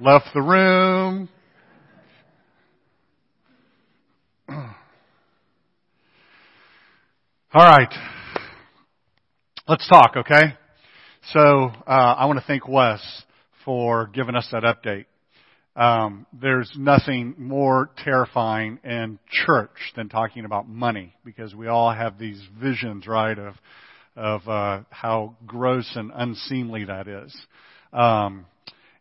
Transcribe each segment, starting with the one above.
left the room. All right. Let's talk, okay? So, uh, I want to thank Wes for giving us that update. Um, there's nothing more terrifying in church than talking about money because we all have these visions, right, of of uh, how gross and unseemly that is. Um,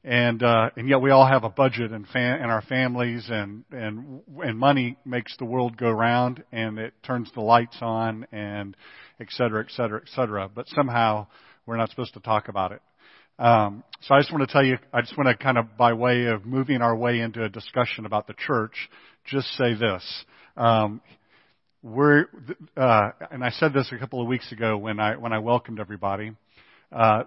and uh, and yet we all have a budget and fam- and our families and and and money makes the world go round and it turns the lights on and et cetera, et cetera, et cetera. But somehow we're not supposed to talk about it. Um, so I just want to tell you, I just want to kind of by way of moving our way into a discussion about the church, just say this. Um, we're, uh, and I said this a couple of weeks ago when I when I welcomed everybody. Uh,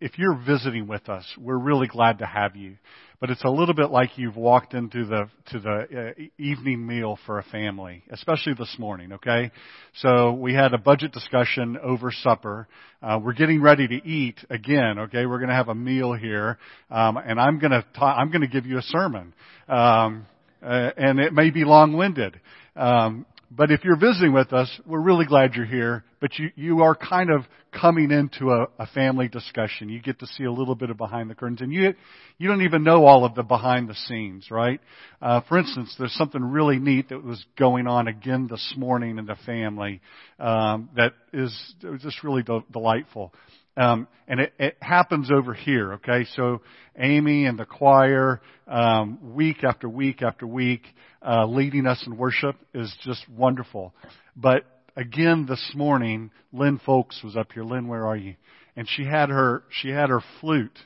if you're visiting with us, we're really glad to have you. But it's a little bit like you've walked into the to the uh, evening meal for a family, especially this morning. Okay, so we had a budget discussion over supper. Uh, we're getting ready to eat again. Okay, we're going to have a meal here, um, and I'm going to ta- I'm going to give you a sermon, um, uh, and it may be long-winded. Um, but if you're visiting with us, we're really glad you're here. But you, you are kind of coming into a, a family discussion. You get to see a little bit of behind the curtains, and you you don't even know all of the behind the scenes, right? Uh, for instance, there's something really neat that was going on again this morning in the family um, that is just really de- delightful. Um, and it, it, happens over here, okay? So Amy and the choir, um, week after week after week, uh, leading us in worship is just wonderful. But again, this morning, Lynn Folks was up here. Lynn, where are you? And she had her, she had her flute.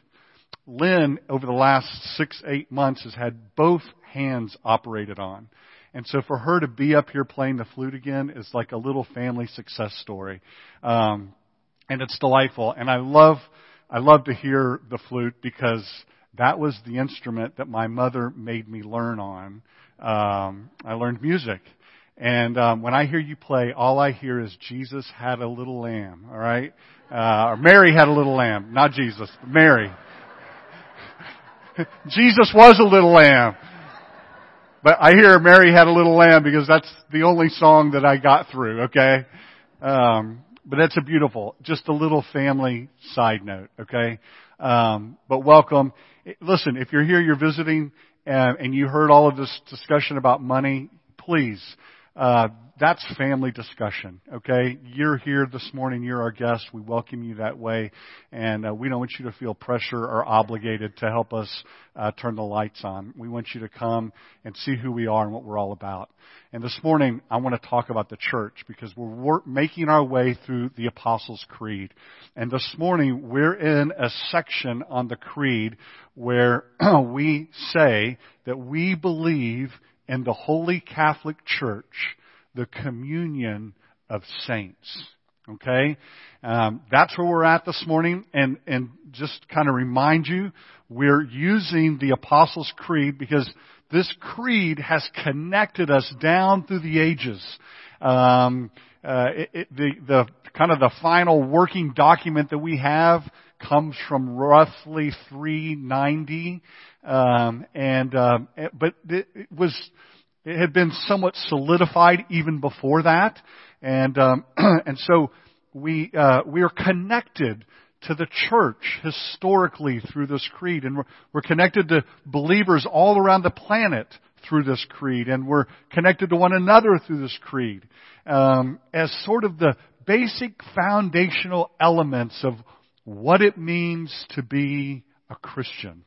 Lynn, over the last six, eight months, has had both hands operated on. And so for her to be up here playing the flute again is like a little family success story. Um, and it's delightful. And I love, I love to hear the flute because that was the instrument that my mother made me learn on. Um, I learned music. And um, when I hear you play, all I hear is Jesus had a little lamb. All right, uh, or Mary had a little lamb, not Jesus, Mary. Jesus was a little lamb. But I hear Mary had a little lamb because that's the only song that I got through, okay? Um, but that's a beautiful, just a little family side note, okay? Um, but welcome. Listen, if you're here, you're visiting, uh, and you heard all of this discussion about money, please, uh, that's family discussion, okay? You're here this morning. You're our guest. We welcome you that way, and uh, we don't want you to feel pressure or obligated to help us uh, turn the lights on. We want you to come and see who we are and what we're all about. And this morning, I want to talk about the church because we're making our way through the Apostles' Creed. And this morning, we're in a section on the Creed where we say that we believe in the Holy Catholic Church the communion of saints. Okay? Um, that's where we're at this morning. And, and just kind of remind you, we're using the Apostles' Creed because this creed has connected us down through the ages. Um, uh, it, it, the, the kind of the final working document that we have comes from roughly 390, um, and um, but it, it was it had been somewhat solidified even before that, and um, and so we uh, we are connected to the church historically through this creed, and we're, we're connected to believers all around the planet through this creed, and we're connected to one another through this creed. Um, as sort of the basic foundational elements of what it means to be a Christian.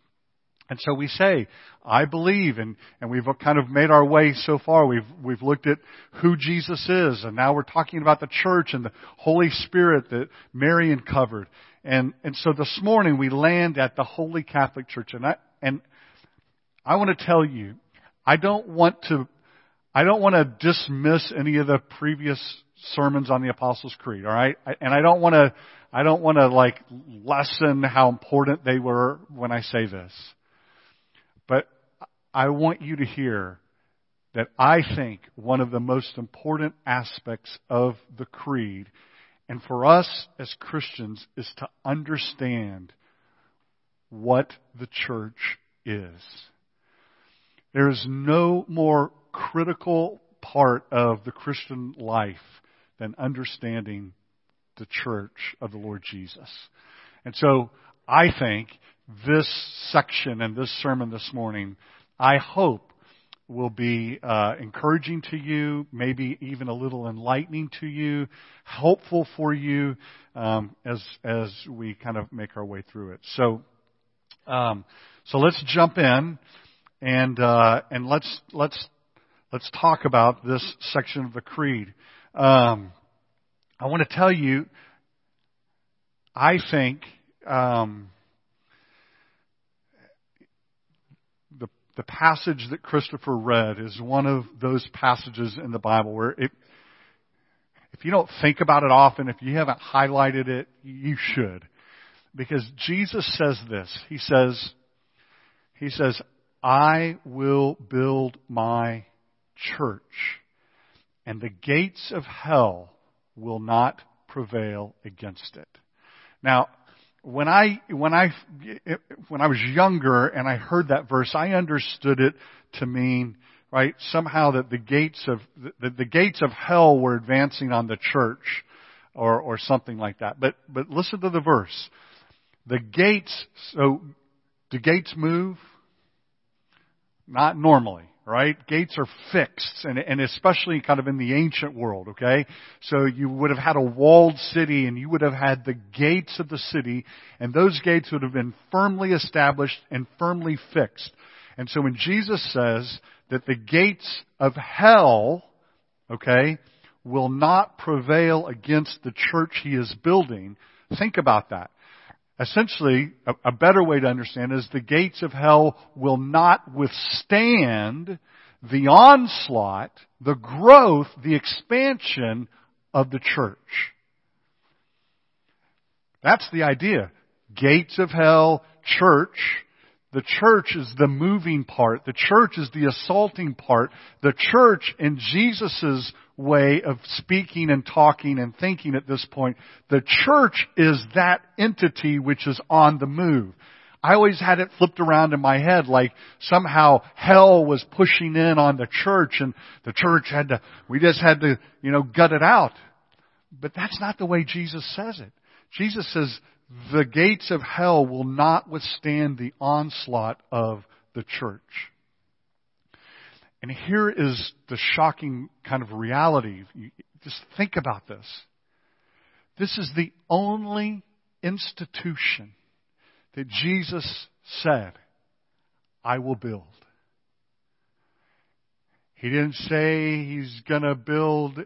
And so we say, I believe, and, and we've kind of made our way so far. We've, we've looked at who Jesus is, and now we're talking about the church and the Holy Spirit that Marion covered. And, and so this morning we land at the Holy Catholic Church, and I, and I want to tell you, I don't want to, I don't want to dismiss any of the previous sermons on the Apostles' Creed, alright? And I don't want to, I don't want to like lessen how important they were when I say this. But I want you to hear that I think one of the most important aspects of the creed, and for us as Christians, is to understand what the church is. There is no more critical part of the Christian life than understanding the church of the Lord Jesus. And so I think this section and this sermon this morning, I hope will be uh, encouraging to you, maybe even a little enlightening to you, helpful for you um, as as we kind of make our way through it. So, um, so let's jump in and uh, and let's let's let's talk about this section of the creed. Um, I want to tell you, I think. Um, the passage that Christopher read is one of those passages in the Bible where it, if you don't think about it often, if you haven't highlighted it, you should. Because Jesus says this. He says, He says, I will build my church and the gates of hell will not prevail against it. Now, when I when I when I was younger and I heard that verse, I understood it to mean right somehow that the gates of the, the gates of hell were advancing on the church, or or something like that. But but listen to the verse. The gates. So do gates move? Not normally right? Gates are fixed, and, and especially kind of in the ancient world, okay? So you would have had a walled city, and you would have had the gates of the city, and those gates would have been firmly established and firmly fixed. And so when Jesus says that the gates of hell, okay, will not prevail against the church he is building, think about that essentially, a, a, better way to understand is the gates of hell will not withstand the onslaught, the growth, the expansion of the church. That's the idea. Gates of hell, church. The church is the moving part. The church is the assaulting part. The church in Jesus' way of speaking and talking and thinking at this point. The church is that entity which is on the move. I always had it flipped around in my head like somehow hell was pushing in on the church and the church had to, we just had to, you know, gut it out. But that's not the way Jesus says it. Jesus says the gates of hell will not withstand the onslaught of the church. And here is the shocking kind of reality. Just think about this. This is the only institution that Jesus said, I will build. He didn't say he's going to build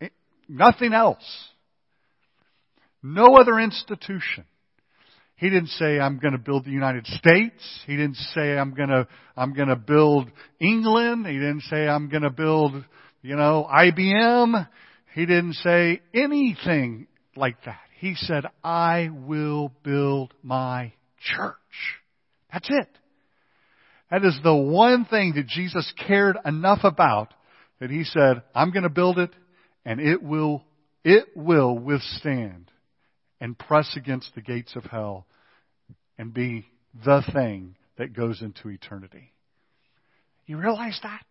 eh, nothing else. No other institution. He didn't say, I'm going to build the United States. He didn't say, I'm going to, I'm going to build England. He didn't say, I'm going to build, you know, IBM. He didn't say anything like that. He said, I will build my church. That's it. That is the one thing that Jesus cared enough about that he said, I'm going to build it and it will, it will withstand and press against the gates of hell and be the thing that goes into eternity. You realize that?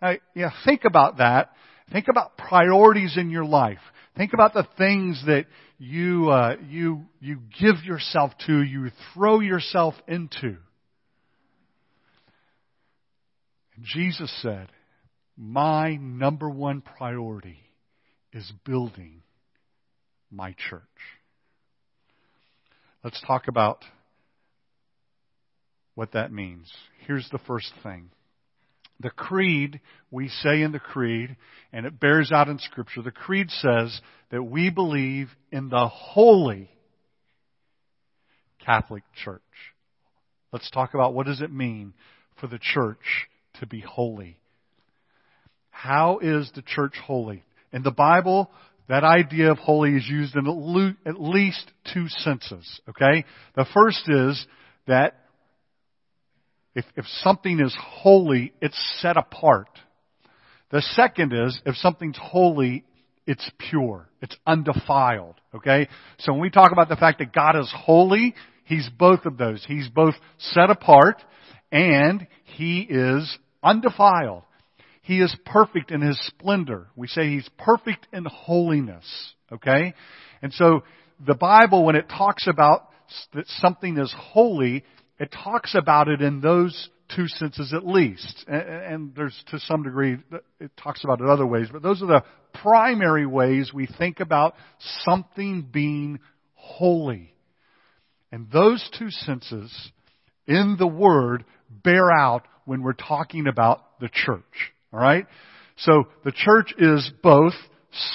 Now, yeah, think about that. Think about priorities in your life. Think about the things that you uh, you you give yourself to, you throw yourself into. And Jesus said, "My number one priority is building my church." Let's talk about what that means. Here's the first thing. The creed, we say in the creed, and it bears out in Scripture, the creed says that we believe in the holy Catholic Church. Let's talk about what does it mean for the church to be holy. How is the church holy? In the Bible, that idea of holy is used in at least two senses, okay? The first is that if, if something is holy, it's set apart. The second is, if something's holy, it's pure. It's undefiled, okay? So when we talk about the fact that God is holy, He's both of those. He's both set apart and He is undefiled. He is perfect in His splendor. We say He's perfect in holiness. Okay? And so the Bible, when it talks about that something is holy, it talks about it in those two senses at least. And, there's to some degree, it talks about it other ways, but those are the primary ways we think about something being holy. And those two senses in the Word bear out when we're talking about the church. Alright? So the church is both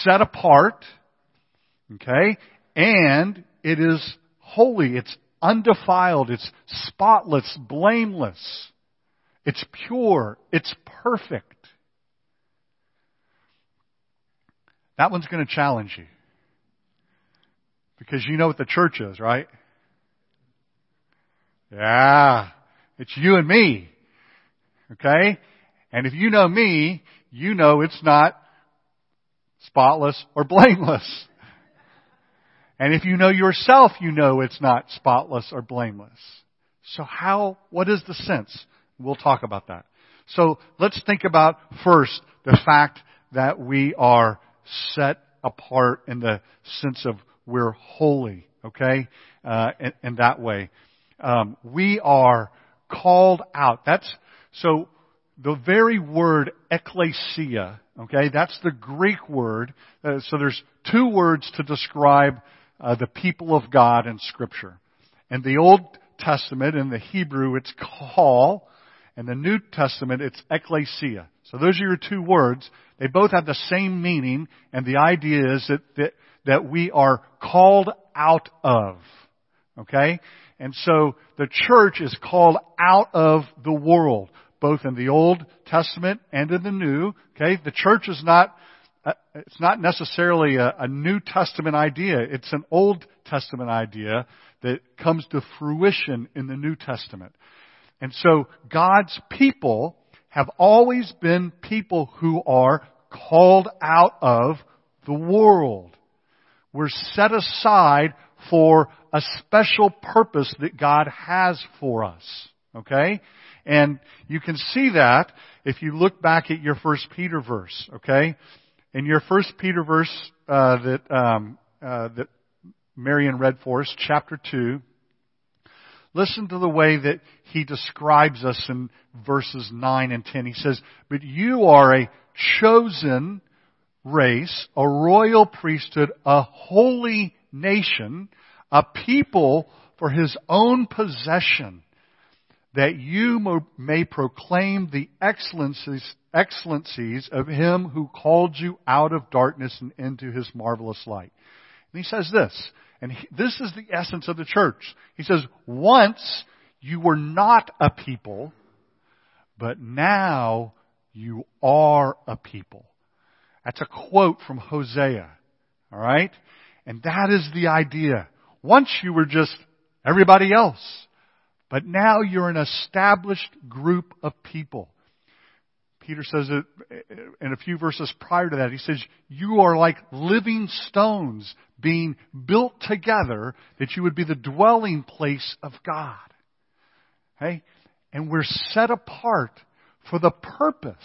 set apart, okay, and it is holy. It's undefiled. It's spotless, blameless. It's pure. It's perfect. That one's going to challenge you. Because you know what the church is, right? Yeah. It's you and me. Okay? And if you know me, you know it's not spotless or blameless. And if you know yourself, you know it's not spotless or blameless. So how, what is the sense? We'll talk about that. So let's think about first the fact that we are set apart in the sense of we're holy, okay? Uh, in, in, that way. Um, we are called out. That's, so the very word ecclesia, okay, that's the Greek word. Uh, so there's two words to describe uh, the people of God in Scripture. In the Old Testament, in the Hebrew, it's qahal. In the New Testament, it's ecclesia. So those are your two words. They both have the same meaning, and the idea is that, that, that we are called out of. Okay? And so the church is called out of the world, both in the Old Testament and in the New. Okay? The church is not uh, it's not necessarily a, a, New Testament idea. It's an Old Testament idea that comes to fruition in the New Testament. And so God's people have always been people who are called out of the world. We're set aside for a special purpose that God has for us. Okay? And you can see that if you look back at your first Peter verse, okay? In your First Peter verse uh, that um, uh, that Marion read for us, chapter two, listen to the way that he describes us in verses nine and ten. He says, "But you are a chosen race, a royal priesthood, a holy nation, a people for His own possession." That you may proclaim the excellencies, excellencies of him who called you out of darkness and into his marvelous light. And he says this, and he, this is the essence of the church. He says, once you were not a people, but now you are a people. That's a quote from Hosea. Alright? And that is the idea. Once you were just everybody else. But now you're an established group of people. Peter says it uh, in a few verses prior to that. He says, You are like living stones being built together that you would be the dwelling place of God. Okay? And we're set apart for the purpose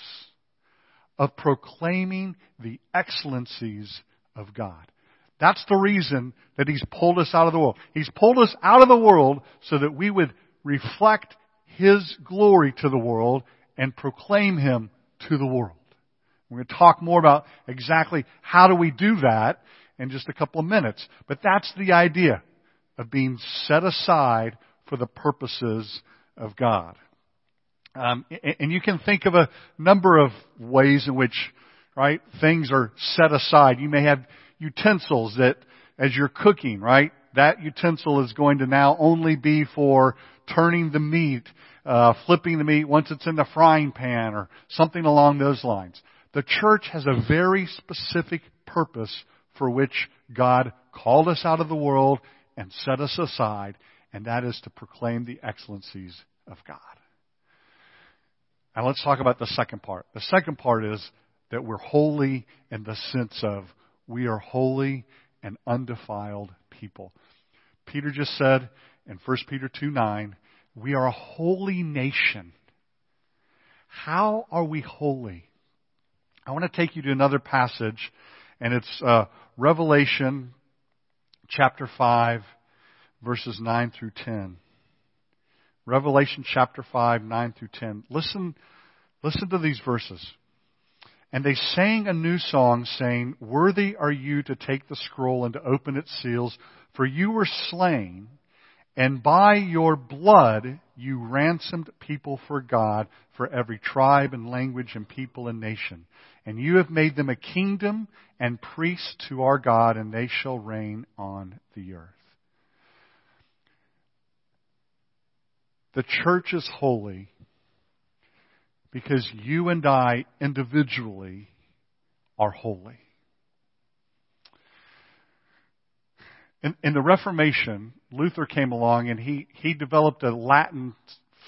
of proclaiming the excellencies of God. That's the reason that He's pulled us out of the world. He's pulled us out of the world so that we would reflect His glory to the world and proclaim Him to the world. We're going to talk more about exactly how do we do that in just a couple of minutes. But that's the idea of being set aside for the purposes of God. Um, and you can think of a number of ways in which, right, things are set aside. You may have utensils that, as you're cooking, right, that utensil is going to now only be for turning the meat, uh, flipping the meat once it's in the frying pan or something along those lines. The church has a very specific purpose for which God called us out of the world and set us aside, and that is to proclaim the excellencies of God. Now let's talk about the second part. The second part is that we're holy in the sense of we are holy and undefiled people. Peter just said in 1 Peter 2 9, we are a holy nation. How are we holy? I want to take you to another passage, and it's uh, Revelation chapter 5, verses 9 through 10. Revelation chapter 5, 9 through 10. Listen, listen to these verses. And they sang a new song, saying, Worthy are you to take the scroll and to open its seals, for you were slain, and by your blood you ransomed people for God, for every tribe and language and people and nation. And you have made them a kingdom and priests to our God, and they shall reign on the earth. The church is holy because you and I individually are holy. In, in, the Reformation, Luther came along and he, he developed a Latin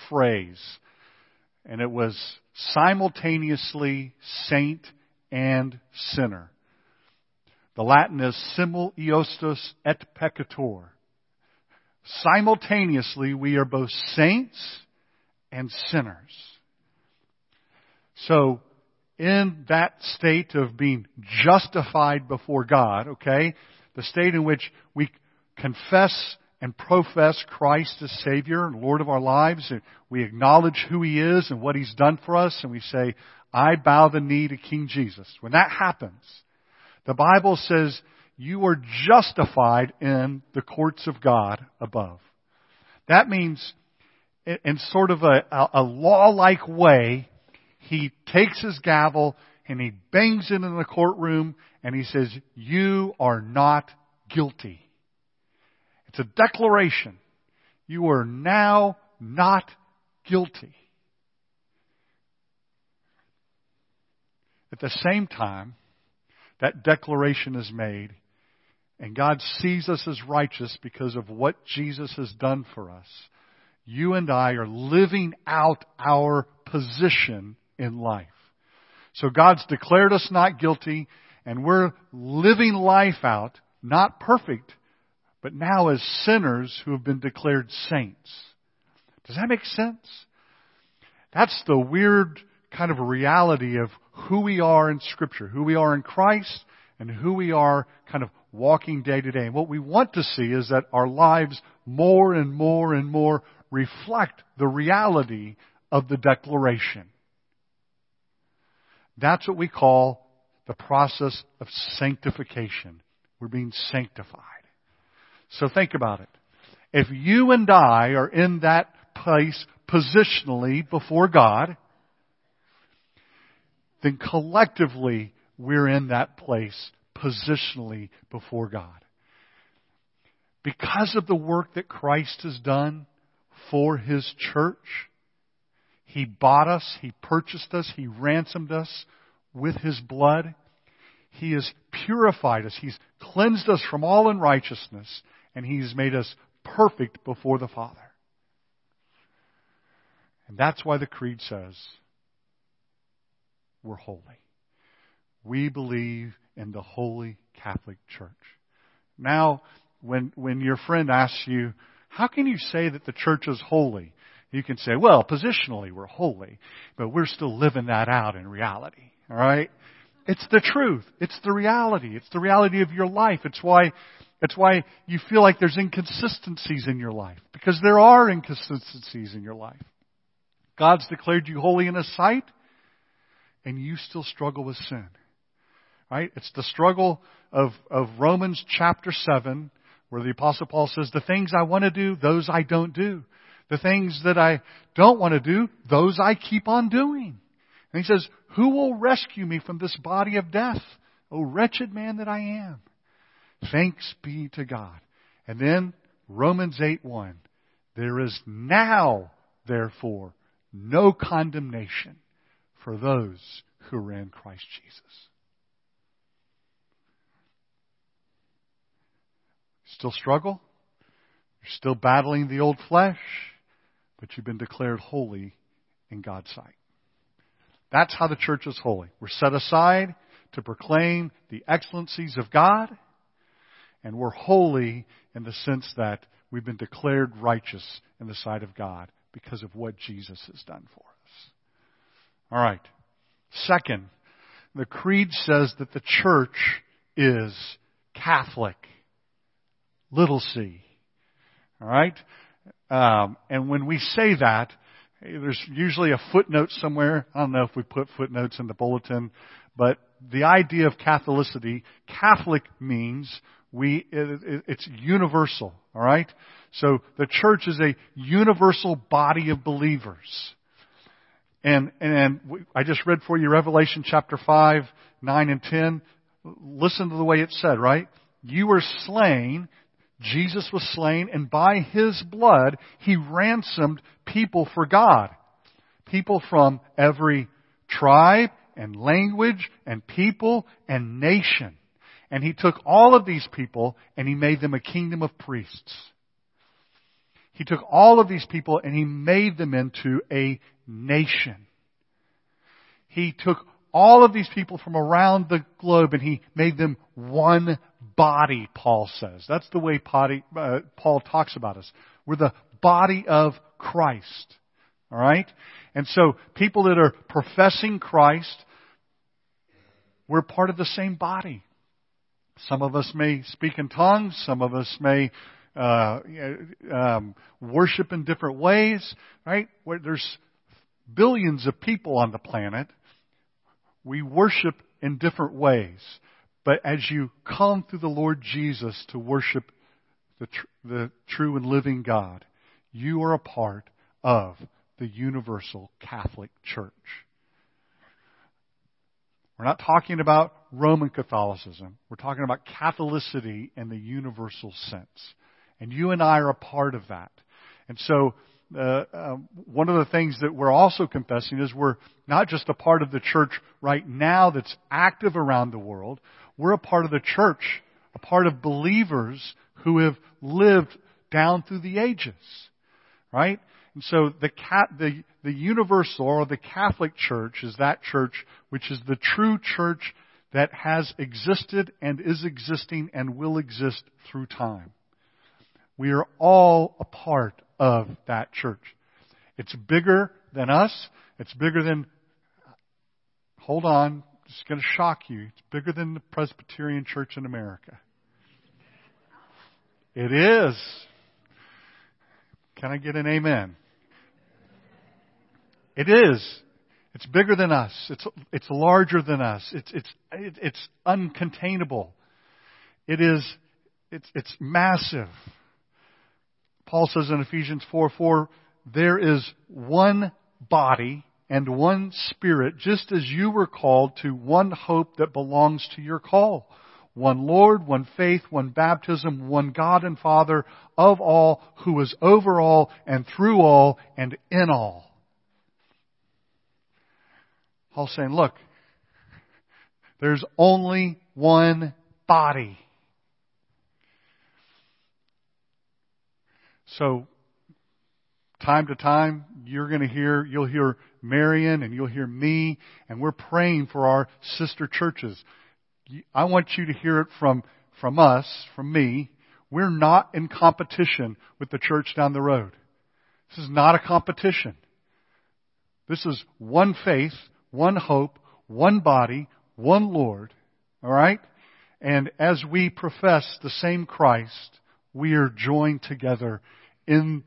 phrase, and it was simultaneously saint and sinner. The Latin is simul iustus et peccator. Simultaneously, we are both saints and sinners. So, in that state of being justified before God, okay, the state in which we confess and profess Christ as Savior and Lord of our lives, and we acknowledge who He is and what He's done for us, and we say, I bow the knee to King Jesus. When that happens, the Bible says you are justified in the courts of God above. That means, in sort of a, a law-like way, he takes his gavel and he bangs it in the courtroom and he says, You are not guilty. It's a declaration. You are now not guilty. At the same time, that declaration is made, and God sees us as righteous because of what Jesus has done for us. You and I are living out our position in life. So God's declared us not guilty, and we're living life out, not perfect, but now as sinners who have been declared saints. Does that make sense? That's the weird kind of reality of who we are in Scripture, who we are in Christ, and who we are kind of walking day to day. And what we want to see is that our lives more and more and more reflect the reality of the declaration. That's what we call the process of sanctification. We're being sanctified. So think about it. If you and I are in that place positionally before God, then collectively we're in that place positionally before God. Because of the work that Christ has done for His church, He bought us, He purchased us, He ransomed us with His blood. He has purified us. He's cleansed us from all unrighteousness, and He's made us perfect before the Father. And that's why the Creed says, we're holy. We believe in the Holy Catholic Church. Now, when, when your friend asks you, how can you say that the church is holy? You can say, well, positionally we're holy, but we're still living that out in reality. Alright? It's the truth. It's the reality. It's the reality of your life. It's why, it's why you feel like there's inconsistencies in your life. Because there are inconsistencies in your life. God's declared you holy in His sight, and you still struggle with sin. Right? It's the struggle of, of Romans chapter 7, where the apostle Paul says, the things I want to do, those I don't do. The things that I don't want to do, those I keep on doing. And he says, who will rescue me from this body of death? O wretched man that I am. Thanks be to God. And then Romans 8 1. There is now, therefore, no condemnation for those who are in Christ Jesus. Still struggle? You're still battling the old flesh, but you've been declared holy in God's sight. That's how the church is holy. We're set aside to proclaim the excellencies of God, and we're holy in the sense that we've been declared righteous in the sight of God because of what Jesus has done for us. All right. Second, the creed says that the church is Catholic. Little c. All right? Um, and when we say that, there's usually a footnote somewhere. I don't know if we put footnotes in the bulletin, but the idea of Catholicity, Catholic means we, it, it's universal, alright? So the church is a universal body of believers. And, and I just read for you Revelation chapter 5, 9 and 10. Listen to the way it said, right? You were slain, Jesus was slain, and by His blood, He ransomed people for God. People from every tribe and language and people and nation. And He took all of these people and He made them a kingdom of priests. He took all of these people and He made them into a nation. He took all of these people from around the globe and he made them one body, Paul says. That's the way uh, Paul talks about us. We're the body of Christ. Alright? And so people that are professing Christ, we're part of the same body. Some of us may speak in tongues, some of us may uh, um, worship in different ways, right? Where there's billions of people on the planet. We worship in different ways. But as you come through the Lord Jesus to worship the, tr- the true and living God, you are a part of the universal Catholic Church. We're not talking about Roman Catholicism. We're talking about Catholicity in the universal sense. And you and I are a part of that. And so uh, um, one of the things that we're also confessing is we're not just a part of the church right now that's active around the world. We're a part of the church, a part of believers who have lived down through the ages, right? And so the cat, the the universal or the Catholic Church is that church which is the true church that has existed and is existing and will exist through time. We are all a part of that church. It's bigger than us. It's bigger than, hold on, it's going to shock you. It's bigger than the Presbyterian Church in America. It is. Can I get an amen? It is. It's bigger than us. It's, it's larger than us. It's, it's, it's uncontainable. It is, it's, it's massive. Paul says in Ephesians 4 4, there is one body and one spirit, just as you were called to one hope that belongs to your call. One Lord, one faith, one baptism, one God and Father of all, who is over all and through all and in all. Paul's saying, look, there's only one body. So, time to time, you're going to hear, you'll hear Marion and you'll hear me, and we're praying for our sister churches. I want you to hear it from, from us, from me. We're not in competition with the church down the road. This is not a competition. This is one faith, one hope, one body, one Lord. Alright? And as we profess the same Christ, we are joined together in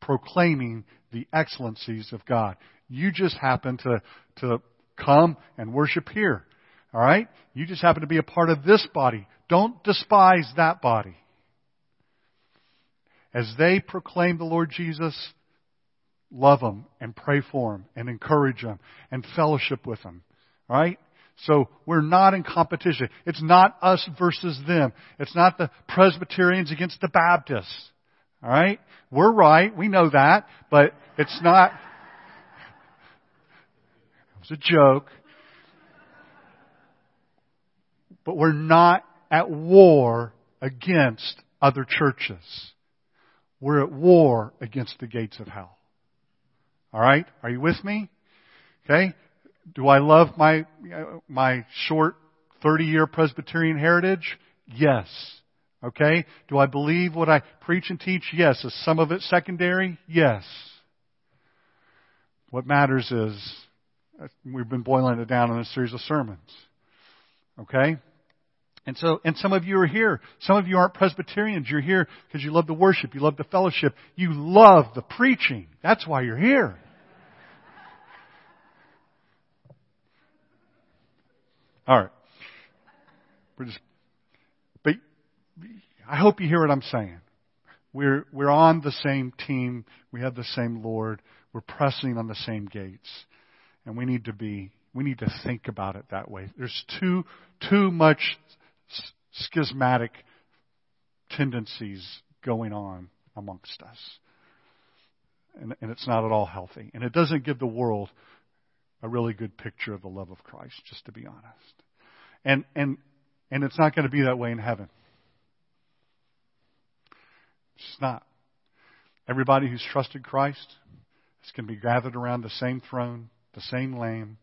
proclaiming the excellencies of God. You just happen to, to come and worship here. Alright? You just happen to be a part of this body. Don't despise that body. As they proclaim the Lord Jesus, love them and pray for them and encourage them and fellowship with them. Alright? So we're not in competition. It's not us versus them. It's not the Presbyterians against the Baptists. All right? We're right. We know that. But it's not. It was a joke. But we're not at war against other churches. We're at war against the gates of hell. All right? Are you with me? Okay? Do I love my my short 30 year Presbyterian heritage? Yes. Okay? Do I believe what I preach and teach? Yes. Is some of it secondary? Yes. What matters is, we've been boiling it down in a series of sermons. Okay? And so, and some of you are here. Some of you aren't Presbyterians. You're here because you love the worship. You love the fellowship. You love the preaching. That's why you're here. All right. We're just, but I hope you hear what I'm saying. We're, we're on the same team. We have the same Lord. We're pressing on the same gates. And we need to be, we need to think about it that way. There's too, too much schismatic tendencies going on amongst us. And, and it's not at all healthy. And it doesn't give the world a really good picture of the love of Christ, just to be honest. And, and, and it's not going to be that way in heaven. It's not. Everybody who's trusted Christ is going to be gathered around the same throne, the same Lamb,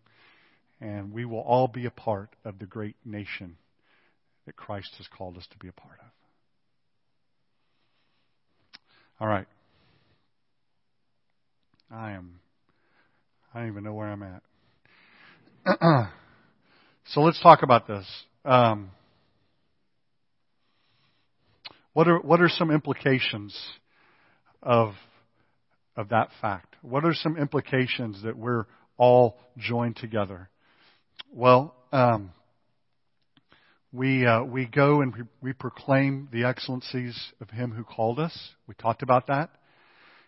and we will all be a part of the great nation that Christ has called us to be a part of. All right. I am, I don't even know where I'm at. so let's talk about this. Um, what are what are some implications of of that fact? What are some implications that we're all joined together? Well, um, we uh, we go and we, we proclaim the excellencies of Him who called us. We talked about that,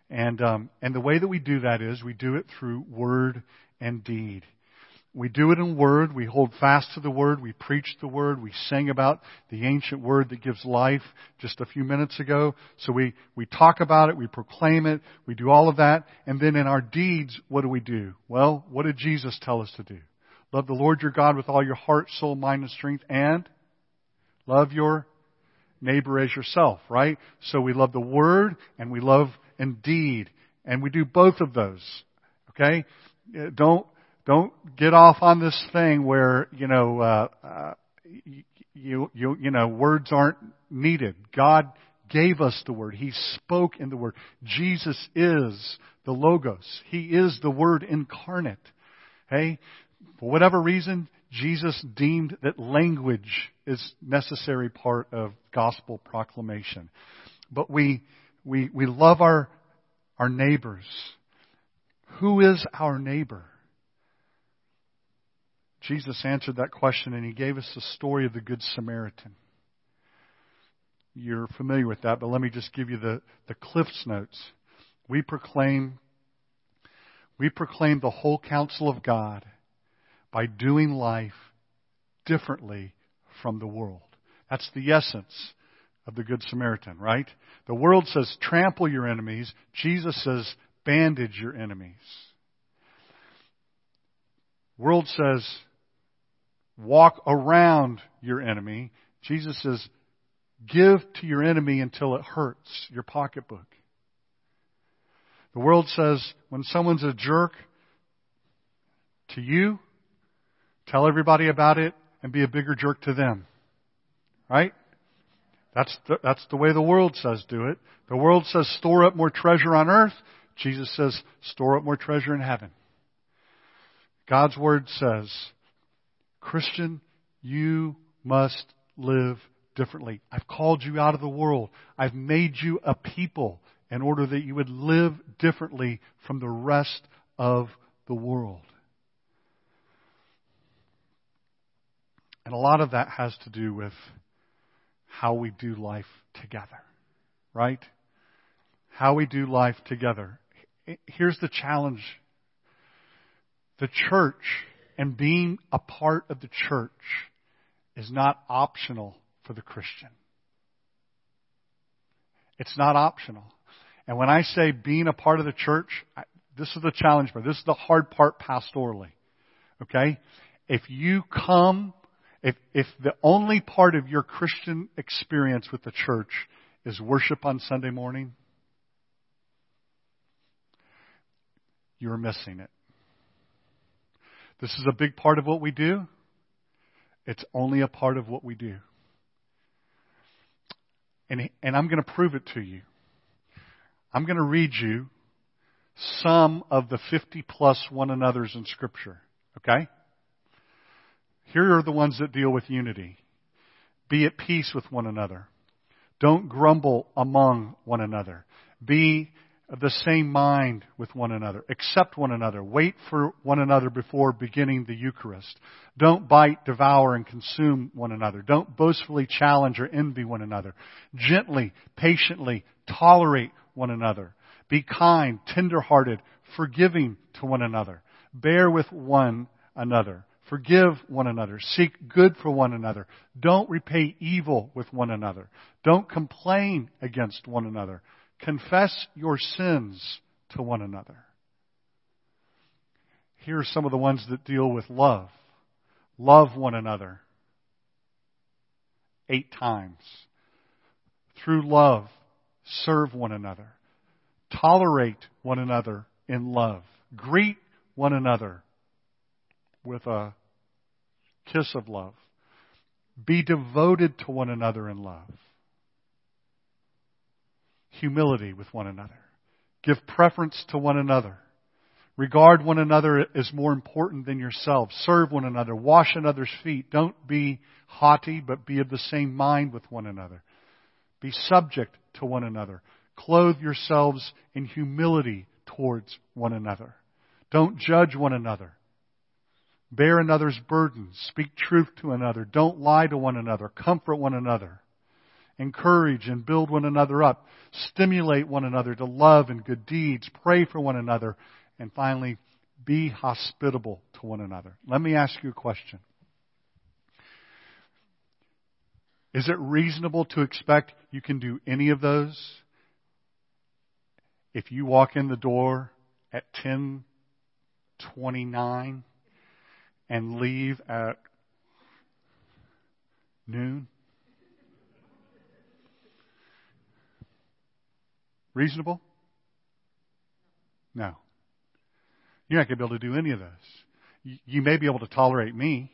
and um, and the way that we do that is we do it through word and deed. We do it in word. We hold fast to the word. We preach the word. We sing about the ancient word that gives life just a few minutes ago. So we, we talk about it. We proclaim it. We do all of that. And then in our deeds, what do we do? Well, what did Jesus tell us to do? Love the Lord your God with all your heart, soul, mind, and strength, and love your neighbor as yourself, right? So we love the word and we love indeed. And we do both of those. Okay? Uh, don't, don't get off on this thing where you know uh, uh, you you you know words aren't needed. God gave us the word. He spoke in the word. Jesus is the logos. He is the word incarnate. Hey, for whatever reason, Jesus deemed that language is necessary part of gospel proclamation. But we we we love our our neighbors. Who is our neighbor? Jesus answered that question and he gave us the story of the Good Samaritan. You're familiar with that, but let me just give you the, the Cliff's Notes. We proclaim, we proclaim the whole counsel of God by doing life differently from the world. That's the essence of the Good Samaritan, right? The world says trample your enemies. Jesus says bandage your enemies. World says walk around your enemy. Jesus says, give to your enemy until it hurts your pocketbook. The world says when someone's a jerk to you, tell everybody about it and be a bigger jerk to them. Right? That's the, that's the way the world says do it. The world says store up more treasure on earth. Jesus says store up more treasure in heaven. God's word says Christian, you must live differently. I've called you out of the world. I've made you a people in order that you would live differently from the rest of the world. And a lot of that has to do with how we do life together, right? How we do life together. Here's the challenge. The church and being a part of the church is not optional for the Christian. It's not optional. And when I say being a part of the church, this is the challenge part. This is the hard part pastorally. Okay? If you come, if, if the only part of your Christian experience with the church is worship on Sunday morning, you're missing it. This is a big part of what we do. It's only a part of what we do. And, and I'm going to prove it to you. I'm going to read you some of the 50 plus one another's in Scripture. Okay? Here are the ones that deal with unity. Be at peace with one another. Don't grumble among one another. Be of the same mind with one another. Accept one another. Wait for one another before beginning the Eucharist. Don't bite, devour, and consume one another. Don't boastfully challenge or envy one another. Gently, patiently tolerate one another. Be kind, tenderhearted, forgiving to one another. Bear with one another. Forgive one another. Seek good for one another. Don't repay evil with one another. Don't complain against one another. Confess your sins to one another. Here are some of the ones that deal with love. Love one another. Eight times. Through love, serve one another. Tolerate one another in love. Greet one another with a kiss of love. Be devoted to one another in love. Humility with one another. Give preference to one another. Regard one another as more important than yourself. Serve one another. Wash another's feet. Don't be haughty, but be of the same mind with one another. Be subject to one another. Clothe yourselves in humility towards one another. Don't judge one another. Bear another's burdens. Speak truth to another. Don't lie to one another. Comfort one another. Encourage and build one another up. Stimulate one another to love and good deeds. Pray for one another. And finally, be hospitable to one another. Let me ask you a question. Is it reasonable to expect you can do any of those if you walk in the door at 1029 and leave at noon? Reasonable? No. You're not going to be able to do any of this. You may be able to tolerate me,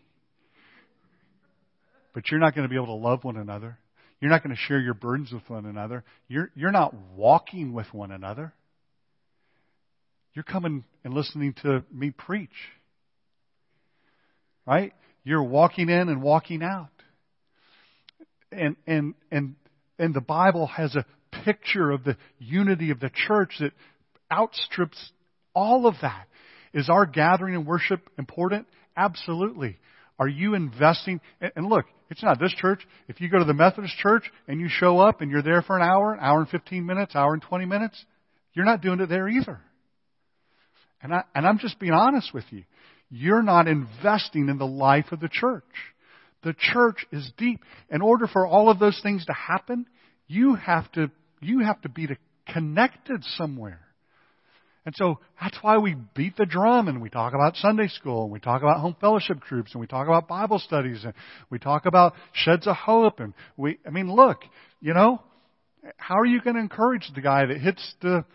but you're not going to be able to love one another. You're not going to share your burdens with one another. You're, you're not walking with one another. You're coming and listening to me preach. Right? You're walking in and walking out. And, and, and, and the Bible has a picture of the unity of the church that outstrips all of that. Is our gathering and worship important? Absolutely. Are you investing? And look, it's not this church. If you go to the Methodist church and you show up and you're there for an hour, an hour and 15 minutes, hour and 20 minutes, you're not doing it there either. And, I, and I'm just being honest with you. You're not investing in the life of the church. The church is deep. In order for all of those things to happen, you have to, you have to be connected somewhere. And so that's why we beat the drum and we talk about Sunday school and we talk about home fellowship groups and we talk about Bible studies and we talk about sheds of hope and we, I mean, look, you know, how are you going to encourage the guy that hits the,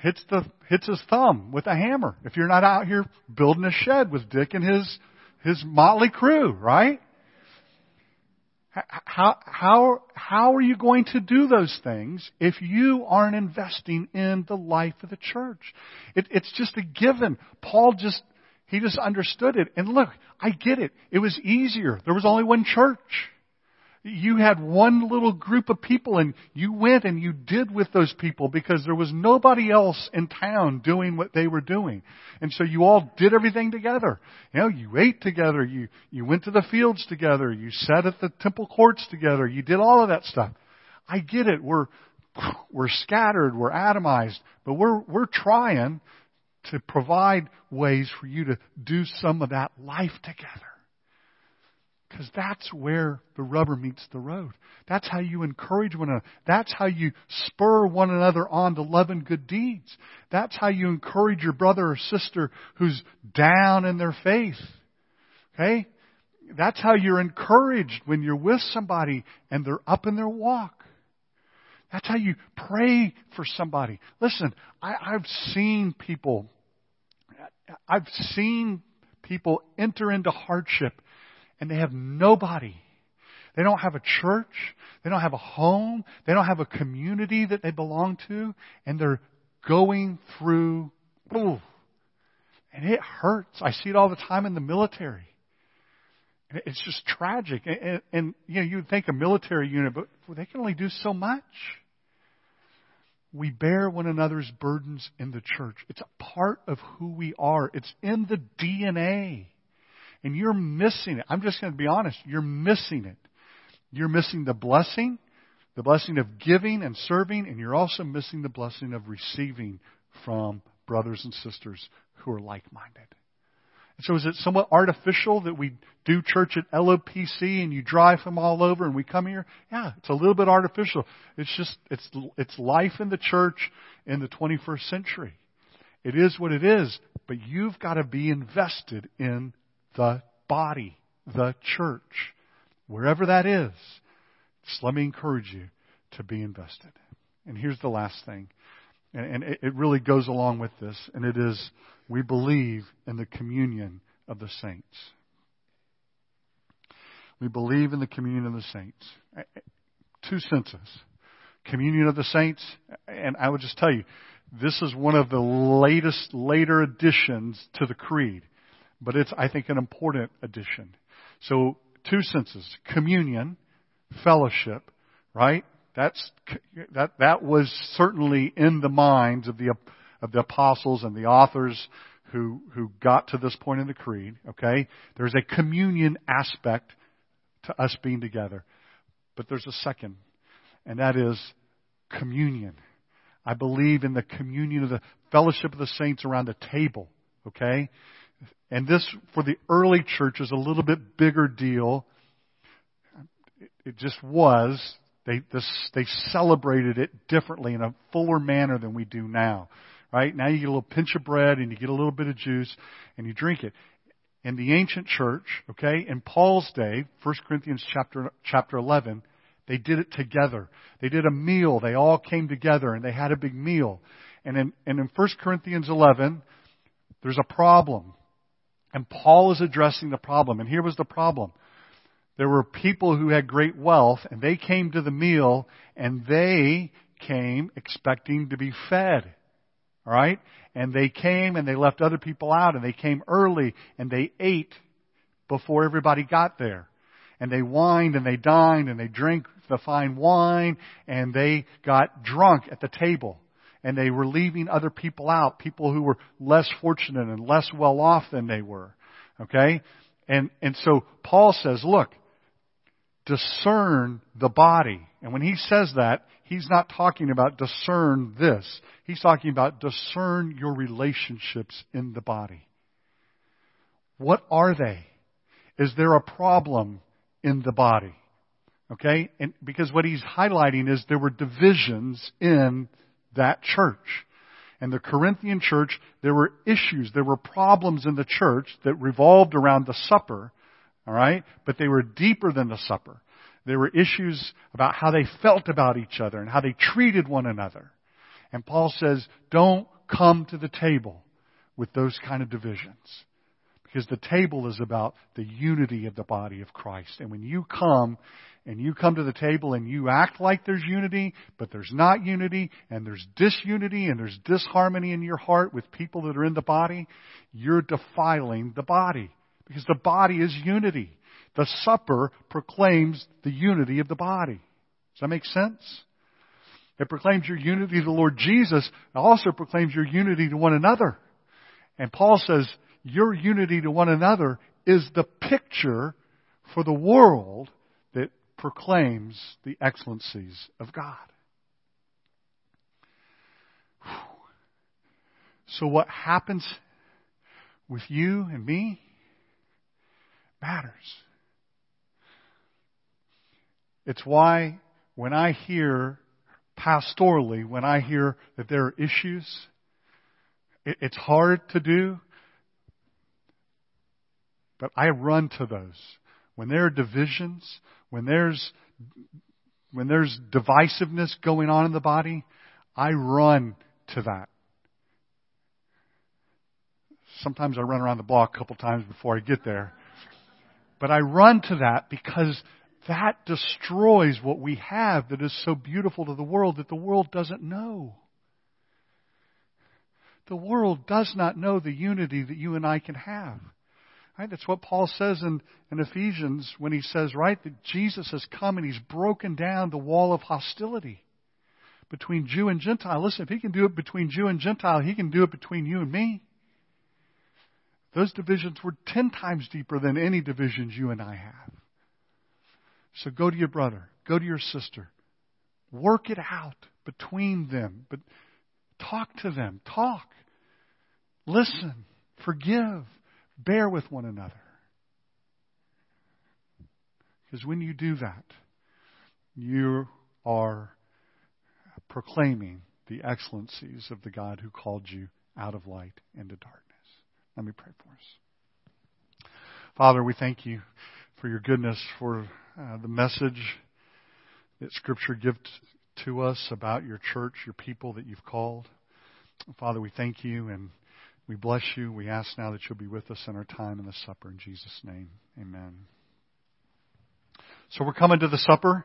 hits the, hits his thumb with a hammer if you're not out here building a shed with Dick and his, his motley crew, right? How, how, how are you going to do those things if you aren't investing in the life of the church? It, it's just a given. Paul just, he just understood it. And look, I get it. It was easier. There was only one church. You had one little group of people and you went and you did with those people because there was nobody else in town doing what they were doing. And so you all did everything together. You know, you ate together, you, you went to the fields together, you sat at the temple courts together, you did all of that stuff. I get it. We're, we're scattered, we're atomized, but we're, we're trying to provide ways for you to do some of that life together. Because that's where the rubber meets the road. That's how you encourage one another. That's how you spur one another on to love and good deeds. That's how you encourage your brother or sister who's down in their faith. Okay? That's how you're encouraged when you're with somebody and they're up in their walk. That's how you pray for somebody. Listen, I, I've seen people, I've seen people enter into hardship and they have nobody. They don't have a church. They don't have a home. They don't have a community that they belong to. And they're going through, ooh, and it hurts. I see it all the time in the military. It's just tragic. And, and, and you know, you'd think a military unit, but they can only do so much. We bear one another's burdens in the church. It's a part of who we are. It's in the DNA. And you're missing it. I'm just going to be honest. You're missing it. You're missing the blessing, the blessing of giving and serving, and you're also missing the blessing of receiving from brothers and sisters who are like minded. And So is it somewhat artificial that we do church at LOPC and you drive from all over and we come here? Yeah, it's a little bit artificial. It's just, it's, it's life in the church in the 21st century. It is what it is, but you've got to be invested in the body, the church. Wherever that is, just let me encourage you to be invested. And here's the last thing, and, it really goes along with this, and it is we believe in the communion of the saints. We believe in the communion of the saints. Two senses. Communion of the saints, and I would just tell you, this is one of the latest, later additions to the creed, but it's, I think, an important addition. So, two senses. Communion, fellowship, right? That's, that, that was certainly in the minds of the of the apostles and the authors who, who got to this point in the creed, okay? There's a communion aspect to us being together. But there's a second, and that is communion. I believe in the communion of the fellowship of the saints around the table, okay? And this, for the early church, is a little bit bigger deal. It just was. They, this, they celebrated it differently in a fuller manner than we do now right? Now you get a little pinch of bread and you get a little bit of juice and you drink it. In the ancient church, okay, in Paul's day, 1 Corinthians chapter, chapter 11, they did it together. They did a meal. They all came together and they had a big meal. And in, and in 1 Corinthians 11, there's a problem. And Paul is addressing the problem. And here was the problem. There were people who had great wealth and they came to the meal and they came expecting to be fed. All right? And they came and they left other people out and they came early and they ate before everybody got there. And they wined and they dined and they drank the fine wine and they got drunk at the table. And they were leaving other people out, people who were less fortunate and less well off than they were. Okay? And, and so Paul says, look, discern the body. And when he says that, he's not talking about discern this. He's talking about discern your relationships in the body. What are they? Is there a problem in the body? Okay? And because what he's highlighting is there were divisions in that church. And the Corinthian church, there were issues, there were problems in the church that revolved around the supper all right? But they were deeper than the supper. There were issues about how they felt about each other and how they treated one another. And Paul says, don't come to the table with those kind of divisions. Because the table is about the unity of the body of Christ. And when you come and you come to the table and you act like there's unity, but there's not unity, and there's disunity and there's disharmony in your heart with people that are in the body, you're defiling the body. Because the body is unity. The supper proclaims the unity of the body. Does that make sense? It proclaims your unity to the Lord Jesus. It also proclaims your unity to one another. And Paul says your unity to one another is the picture for the world that proclaims the excellencies of God. So what happens with you and me matters. It's why when I hear pastorally, when I hear that there are issues, it's hard to do, but I run to those. When there are divisions, when there's when there's divisiveness going on in the body, I run to that. Sometimes I run around the block a couple times before I get there. But I run to that because that destroys what we have that is so beautiful to the world that the world doesn't know. The world does not know the unity that you and I can have. Right? That's what Paul says in, in Ephesians when he says, right, that Jesus has come and he's broken down the wall of hostility between Jew and Gentile. Listen, if he can do it between Jew and Gentile, he can do it between you and me. Those divisions were ten times deeper than any divisions you and I have. So go to your brother, go to your sister, work it out between them, but talk to them, talk. Listen, forgive, bear with one another. Because when you do that, you are proclaiming the excellencies of the God who called you out of light into darkness. Let me pray for us. Father, we thank you for your goodness, for uh, the message that Scripture gives to us about your church, your people that you've called. Father, we thank you and we bless you. We ask now that you'll be with us in our time in the supper. In Jesus' name, amen. So we're coming to the supper.